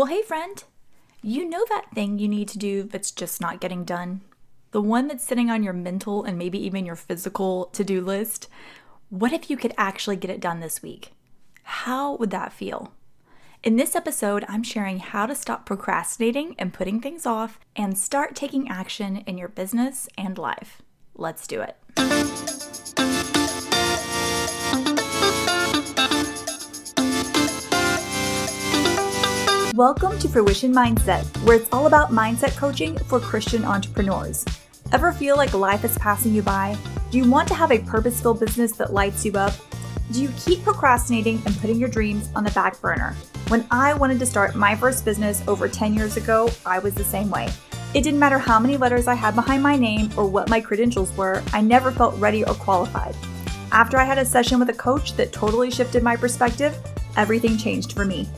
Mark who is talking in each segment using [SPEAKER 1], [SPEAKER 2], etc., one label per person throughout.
[SPEAKER 1] Well, hey, friend, you know that thing you need to do that's just not getting done? The one that's sitting on your mental and maybe even your physical to do list? What if you could actually get it done this week? How would that feel? In this episode, I'm sharing how to stop procrastinating and putting things off and start taking action in your business and life. Let's do it. Welcome to Fruition Mindset, where it's all about mindset coaching for Christian entrepreneurs. Ever feel like life is passing you by? Do you want to have a purposeful business that lights you up? Do you keep procrastinating and putting your dreams on the back burner? When I wanted to start my first business over 10 years ago, I was the same way. It didn't matter how many letters I had behind my name or what my credentials were, I never felt ready or qualified. After I had a session with a coach that totally shifted my perspective, everything changed for me.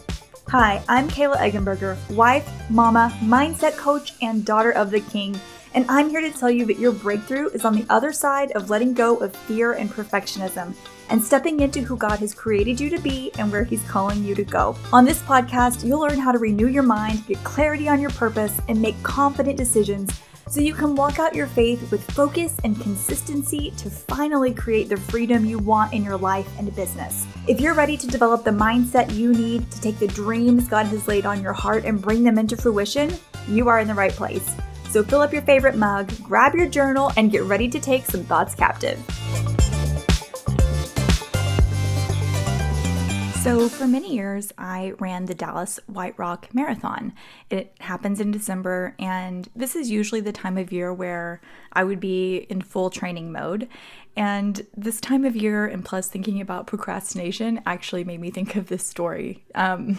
[SPEAKER 1] Hi, I'm Kayla Eggenberger, wife, mama, mindset coach, and daughter of the king. And I'm here to tell you that your breakthrough is on the other side of letting go of fear and perfectionism and stepping into who God has created you to be and where He's calling you to go. On this podcast, you'll learn how to renew your mind, get clarity on your purpose, and make confident decisions so you can walk out your faith with focus and consistency to finally create the freedom you want in your life and business. If you're ready to develop the mindset you need to take the dreams God has laid on your heart and bring them into fruition, you are in the right place. So fill up your favorite mug, grab your journal, and get ready to take some thoughts captive. So, for many years, I ran the Dallas White Rock Marathon. It happens in December, and this is usually the time of year where I would be in full training mode. And this time of year, and plus thinking about procrastination, actually made me think of this story. Um,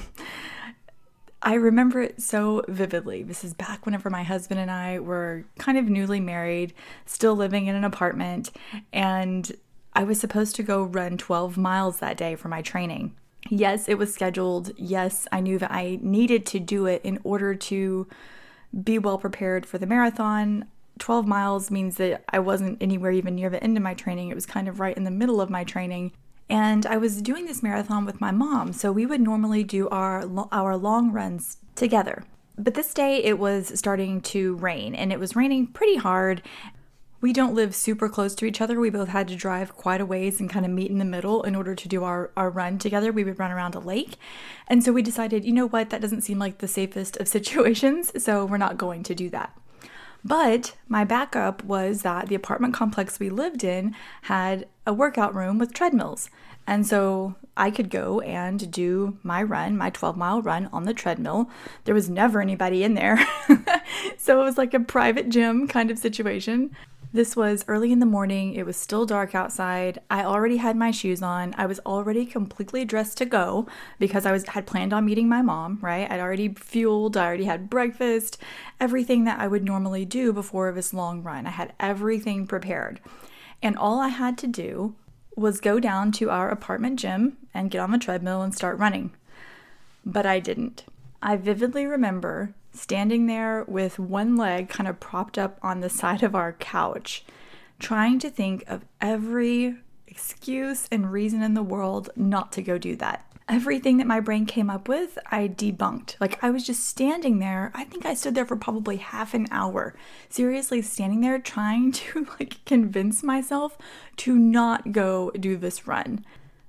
[SPEAKER 1] I remember it so vividly. This is back whenever my husband and I were kind of newly married, still living in an apartment, and I was supposed to go run 12 miles that day for my training yes, it was scheduled. Yes, I knew that I needed to do it in order to be well prepared for the marathon. 12 miles means that I wasn't anywhere even near the end of my training. It was kind of right in the middle of my training. And I was doing this marathon with my mom, so we would normally do our our long runs together. But this day it was starting to rain and it was raining pretty hard we don't live super close to each other. We both had to drive quite a ways and kind of meet in the middle in order to do our, our run together. We would run around a lake. And so we decided, you know what, that doesn't seem like the safest of situations, so we're not going to do that. But my backup was that the apartment complex we lived in had a workout room with treadmills. And so I could go and do my run, my 12 mile run on the treadmill. There was never anybody in there. so it was like a private gym kind of situation. This was early in the morning. It was still dark outside. I already had my shoes on. I was already completely dressed to go because I was had planned on meeting my mom, right? I'd already fueled, I already had breakfast, everything that I would normally do before this long run. I had everything prepared. And all I had to do was go down to our apartment gym and get on the treadmill and start running. But I didn't. I vividly remember standing there with one leg kind of propped up on the side of our couch, trying to think of every excuse and reason in the world not to go do that. Everything that my brain came up with, I debunked. Like I was just standing there. I think I stood there for probably half an hour. Seriously standing there trying to like convince myself to not go do this run.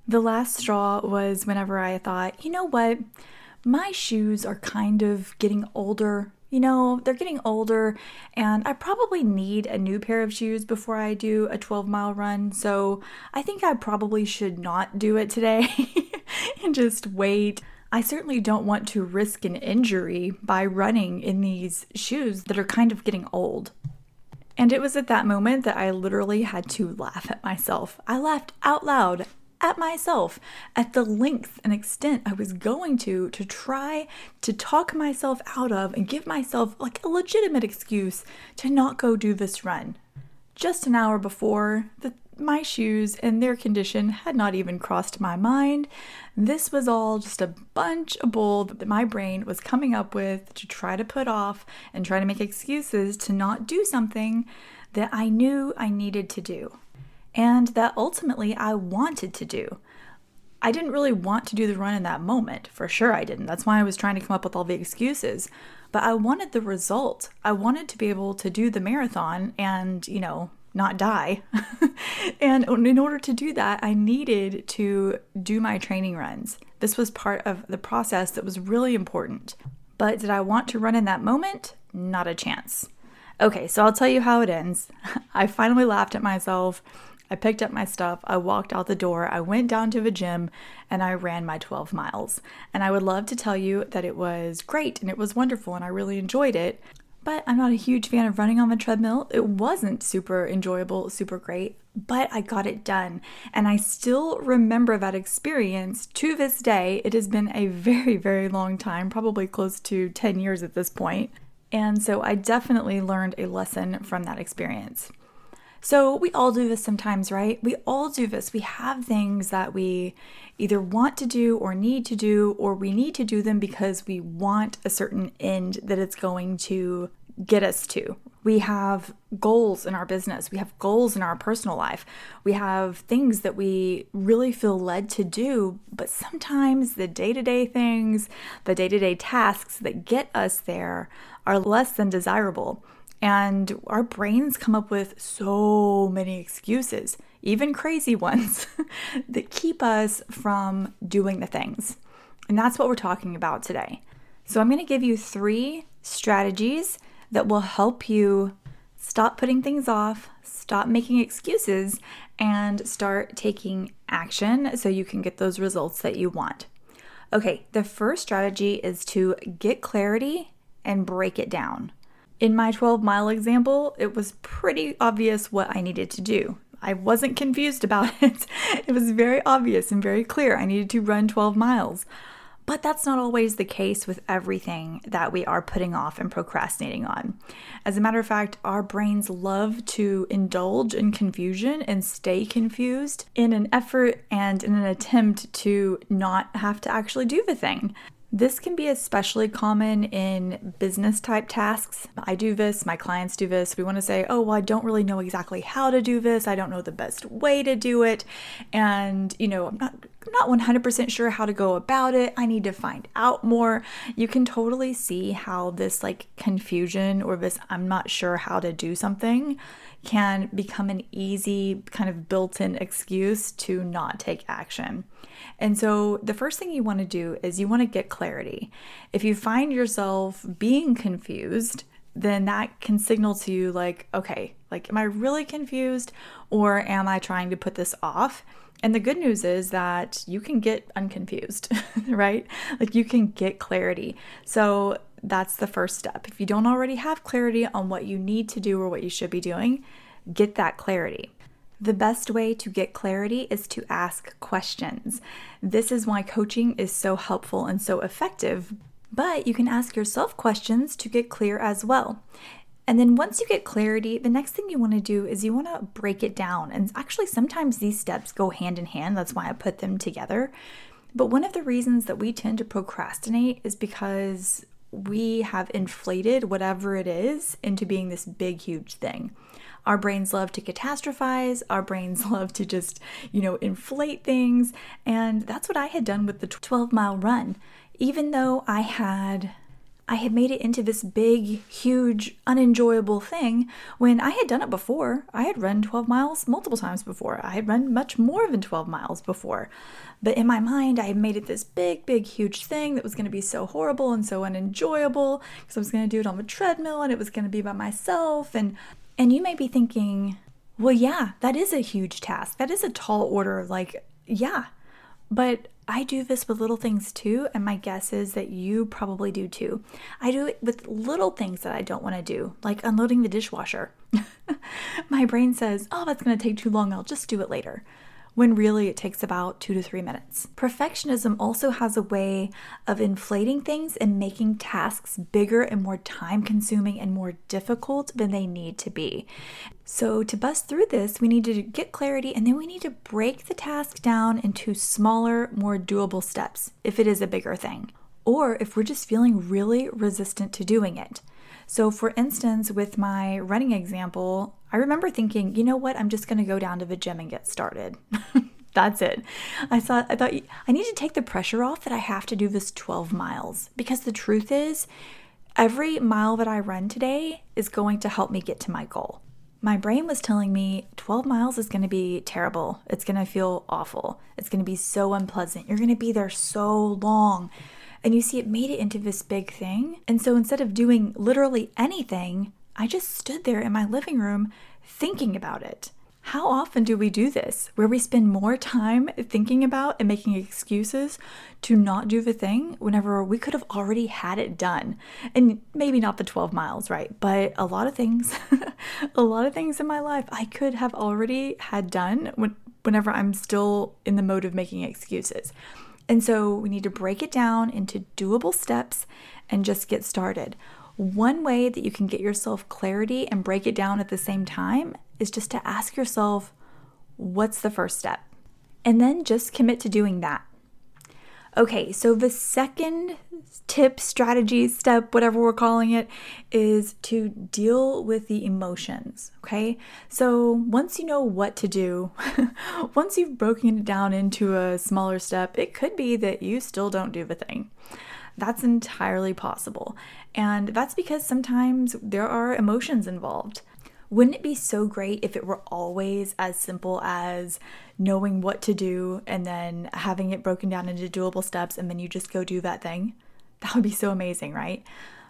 [SPEAKER 1] The last straw was whenever I thought, you know what? My shoes are kind of getting older. You know, they're getting older, and I probably need a new pair of shoes before I do a 12 mile run. So I think I probably should not do it today and just wait. I certainly don't want to risk an injury by running in these shoes that are kind of getting old. And it was at that moment that I literally had to laugh at myself. I laughed out loud at myself at the length and extent I was going to to try to talk myself out of and give myself like a legitimate excuse to not go do this run. Just an hour before, the, my shoes and their condition had not even crossed my mind. This was all just a bunch of bull that my brain was coming up with to try to put off and try to make excuses to not do something that I knew I needed to do and that ultimately I wanted to do. I didn't really want to do the run in that moment. For sure, I didn't. That's why I was trying to come up with all the excuses. But I wanted the result. I wanted to be able to do the marathon and, you know, not die. and in order to do that, I needed to do my training runs. This was part of the process that was really important. But did I want to run in that moment? Not a chance. Okay, so I'll tell you how it ends. I finally laughed at myself. I picked up my stuff, I walked out the door, I went down to the gym, and I ran my 12 miles. And I would love to tell you that it was great and it was wonderful and I really enjoyed it. But I'm not a huge fan of running on the treadmill. It wasn't super enjoyable, super great, but I got it done. And I still remember that experience to this day. It has been a very, very long time, probably close to 10 years at this point. And so I definitely learned a lesson from that experience. So we all do this sometimes, right? We all do this. We have things that we either want to do or need to do, or we need to do them because we want a certain end that it's going to get us to. We have goals in our business, we have goals in our personal life, we have things that we really feel led to do, but sometimes the day to day things, the day to day tasks that get us there are less than desirable. And our brains come up with so many excuses, even crazy ones, that keep us from doing the things. And that's what we're talking about today. So, I'm going to give you three strategies that will help you stop putting things off, stop making excuses, and start taking action so you can get those results that you want. Okay, the first strategy is to get clarity and break it down. In my 12 mile example, it was pretty obvious what I needed to do. I wasn't confused about it. It was very obvious and very clear. I needed to run 12 miles. But that's not always the case with everything that we are putting off and procrastinating on. As a matter of fact, our brains love to indulge in confusion and stay confused in an effort and in an attempt to not have to actually do the thing. This can be especially common in business type tasks. I do this, my clients do this. We want to say, oh, well, I don't really know exactly how to do this. I don't know the best way to do it. And, you know, I'm not I'm not 100% sure how to go about it. I need to find out more. You can totally see how this like confusion or this I'm not sure how to do something can become an easy kind of built in excuse to not take action. And so, the first thing you want to do is you want to get clarity. If you find yourself being confused, then that can signal to you, like, okay, like, am I really confused or am I trying to put this off? And the good news is that you can get unconfused, right? Like, you can get clarity. So, that's the first step. If you don't already have clarity on what you need to do or what you should be doing, get that clarity. The best way to get clarity is to ask questions. This is why coaching is so helpful and so effective, but you can ask yourself questions to get clear as well. And then once you get clarity, the next thing you want to do is you want to break it down. And actually, sometimes these steps go hand in hand. That's why I put them together. But one of the reasons that we tend to procrastinate is because we have inflated whatever it is into being this big, huge thing. Our brains love to catastrophize, our brains love to just, you know, inflate things. And that's what I had done with the 12 mile run. Even though I had I had made it into this big, huge, unenjoyable thing when I had done it before. I had run 12 miles multiple times before. I had run much more than 12 miles before. But in my mind, I had made it this big, big, huge thing that was going to be so horrible and so unenjoyable because I was going to do it on the treadmill and it was going to be by myself. And, and you may be thinking, well, yeah, that is a huge task. That is a tall order. Like, yeah. But I do this with little things too, and my guess is that you probably do too. I do it with little things that I don't want to do, like unloading the dishwasher. my brain says, oh, that's going to take too long, I'll just do it later when really it takes about two to three minutes. Perfectionism also has a way of inflating things and making tasks bigger and more time consuming and more difficult than they need to be. So, to bust through this, we need to get clarity and then we need to break the task down into smaller, more doable steps if it is a bigger thing, or if we're just feeling really resistant to doing it. So, for instance, with my running example, I remember thinking, you know what, I'm just going to go down to the gym and get started. That's it. I thought I thought I need to take the pressure off that I have to do this 12 miles because the truth is every mile that I run today is going to help me get to my goal. My brain was telling me 12 miles is going to be terrible. It's going to feel awful. It's going to be so unpleasant. You're going to be there so long. And you see, it made it into this big thing. And so instead of doing literally anything, I just stood there in my living room thinking about it. How often do we do this where we spend more time thinking about and making excuses to not do the thing whenever we could have already had it done? And maybe not the 12 miles, right? But a lot of things, a lot of things in my life I could have already had done when, whenever I'm still in the mode of making excuses. And so we need to break it down into doable steps and just get started. One way that you can get yourself clarity and break it down at the same time is just to ask yourself, what's the first step? And then just commit to doing that. Okay, so the second tip, strategy, step, whatever we're calling it, is to deal with the emotions. Okay, so once you know what to do, once you've broken it down into a smaller step, it could be that you still don't do the thing. That's entirely possible. And that's because sometimes there are emotions involved. Wouldn't it be so great if it were always as simple as knowing what to do and then having it broken down into doable steps and then you just go do that thing? That would be so amazing, right?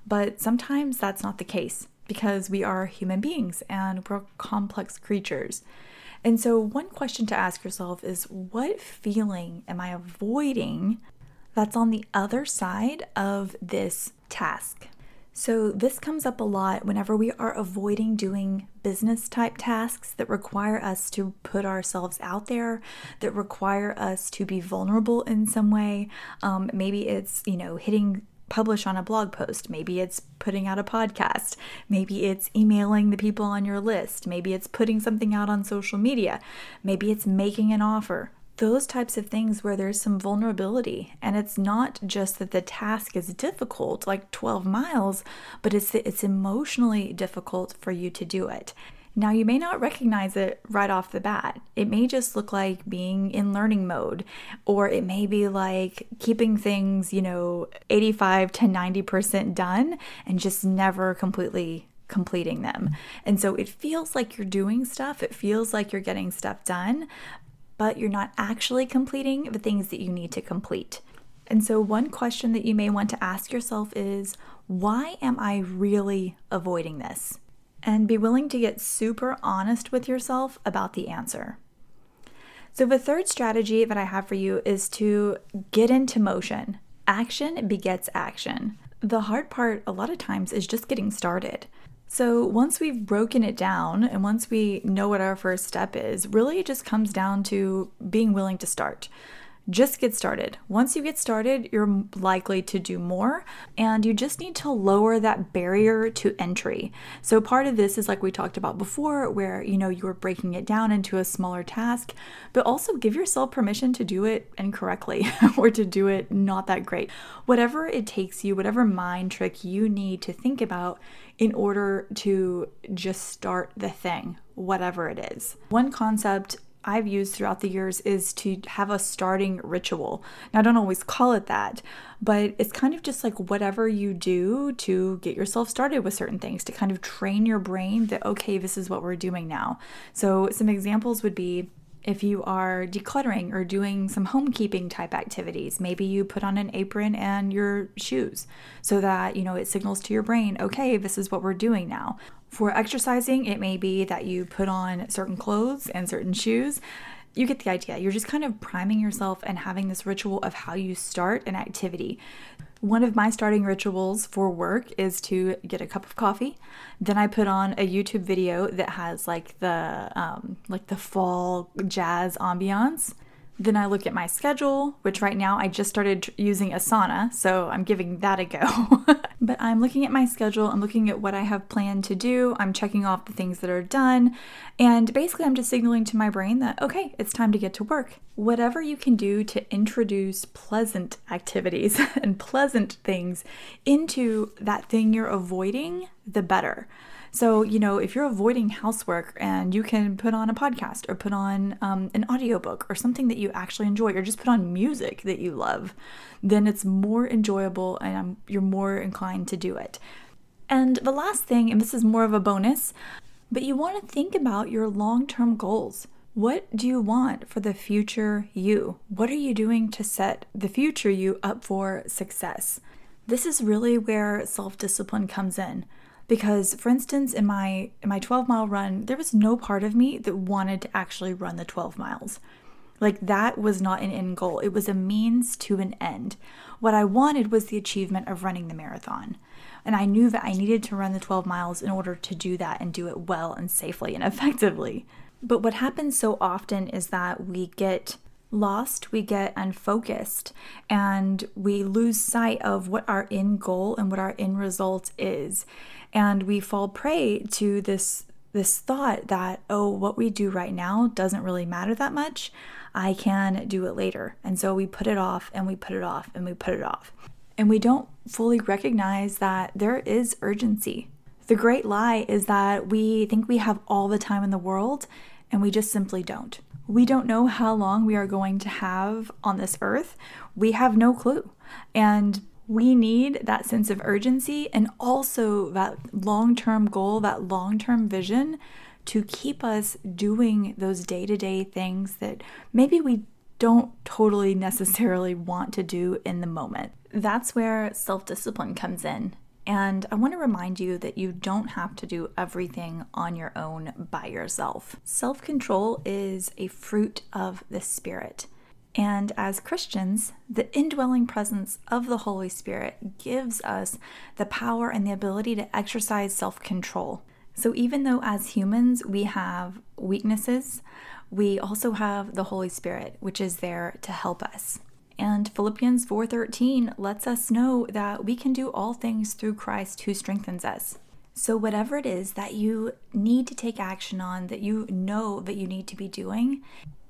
[SPEAKER 1] But sometimes that's not the case because we are human beings and we're complex creatures. And so, one question to ask yourself is what feeling am I avoiding that's on the other side of this task? So, this comes up a lot whenever we are avoiding doing business type tasks that require us to put ourselves out there, that require us to be vulnerable in some way. Um, maybe it's, you know, hitting publish on a blog post. Maybe it's putting out a podcast. Maybe it's emailing the people on your list. Maybe it's putting something out on social media. Maybe it's making an offer those types of things where there's some vulnerability. And it's not just that the task is difficult like 12 miles but it's it's emotionally difficult for you to do it. Now you may not recognize it right off the bat. It may just look like being in learning mode or it may be like keeping things you know 85 to 90% done and just never completely completing them. And so it feels like you're doing stuff, it feels like you're getting stuff done, but you're not actually completing the things that you need to complete. And so, one question that you may want to ask yourself is why am I really avoiding this? And be willing to get super honest with yourself about the answer. So, the third strategy that I have for you is to get into motion. Action begets action. The hard part, a lot of times, is just getting started. So, once we've broken it down and once we know what our first step is, really it just comes down to being willing to start. Just get started. Once you get started, you're likely to do more, and you just need to lower that barrier to entry. So, part of this is like we talked about before, where you know you are breaking it down into a smaller task, but also give yourself permission to do it incorrectly or to do it not that great. Whatever it takes you, whatever mind trick you need to think about in order to just start the thing, whatever it is. One concept I've used throughout the years is to have a starting ritual. Now, I don't always call it that, but it's kind of just like whatever you do to get yourself started with certain things, to kind of train your brain that, okay, this is what we're doing now. So, some examples would be if you are decluttering or doing some homekeeping type activities, maybe you put on an apron and your shoes so that, you know, it signals to your brain, okay, this is what we're doing now. For exercising, it may be that you put on certain clothes and certain shoes. You get the idea. You're just kind of priming yourself and having this ritual of how you start an activity. One of my starting rituals for work is to get a cup of coffee. Then I put on a YouTube video that has like the um, like the fall jazz ambiance. Then I look at my schedule, which right now I just started using Asana, so I'm giving that a go. but I'm looking at my schedule, I'm looking at what I have planned to do, I'm checking off the things that are done, and basically I'm just signaling to my brain that, okay, it's time to get to work. Whatever you can do to introduce pleasant activities and pleasant things into that thing you're avoiding, the better. So, you know, if you're avoiding housework and you can put on a podcast or put on um, an audiobook or something that you actually enjoy or just put on music that you love, then it's more enjoyable and um, you're more inclined to do it. And the last thing, and this is more of a bonus, but you want to think about your long term goals. What do you want for the future you? What are you doing to set the future you up for success? This is really where self discipline comes in. Because, for instance, in my in my 12 mile run, there was no part of me that wanted to actually run the 12 miles. Like that was not an end goal. It was a means to an end. What I wanted was the achievement of running the marathon. And I knew that I needed to run the 12 miles in order to do that and do it well and safely and effectively. But what happens so often is that we get lost, we get unfocused, and we lose sight of what our end goal and what our end result is. And we fall prey to this this thought that oh what we do right now doesn't really matter that much i can do it later and so we put it off and we put it off and we put it off and we don't fully recognize that there is urgency the great lie is that we think we have all the time in the world and we just simply don't. We don't know how long we are going to have on this earth. We have no clue. And we need that sense of urgency and also that long term goal, that long term vision to keep us doing those day to day things that maybe we don't totally necessarily want to do in the moment. That's where self discipline comes in. And I want to remind you that you don't have to do everything on your own by yourself. Self control is a fruit of the Spirit. And as Christians, the indwelling presence of the Holy Spirit gives us the power and the ability to exercise self control. So, even though as humans we have weaknesses, we also have the Holy Spirit, which is there to help us. And Philippians 4:13 lets us know that we can do all things through Christ who strengthens us. So whatever it is that you need to take action on that you know that you need to be doing,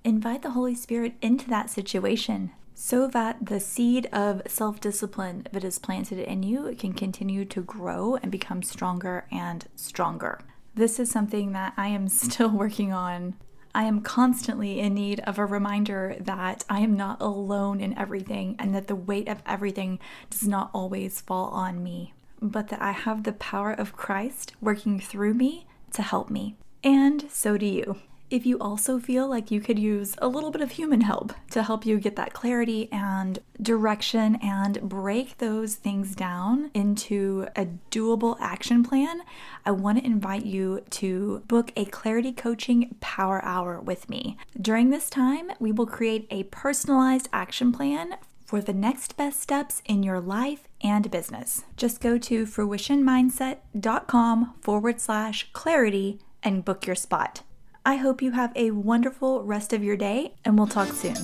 [SPEAKER 1] invite the Holy Spirit into that situation so that the seed of self-discipline that is planted in you can continue to grow and become stronger and stronger. This is something that I am still working on I am constantly in need of a reminder that I am not alone in everything and that the weight of everything does not always fall on me, but that I have the power of Christ working through me to help me. And so do you. If you also feel like you could use a little bit of human help to help you get that clarity and direction and break those things down into a doable action plan, I want to invite you to book a clarity coaching power hour with me. During this time, we will create a personalized action plan for the next best steps in your life and business. Just go to fruitionmindset.com forward slash clarity and book your spot. I hope you have a wonderful rest of your day, and we'll talk soon.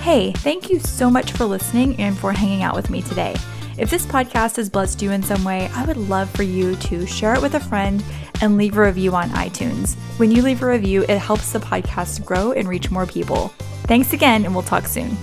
[SPEAKER 1] Hey, thank you so much for listening and for hanging out with me today. If this podcast has blessed you in some way, I would love for you to share it with a friend and leave a review on iTunes. When you leave a review, it helps the podcast grow and reach more people. Thanks again, and we'll talk soon.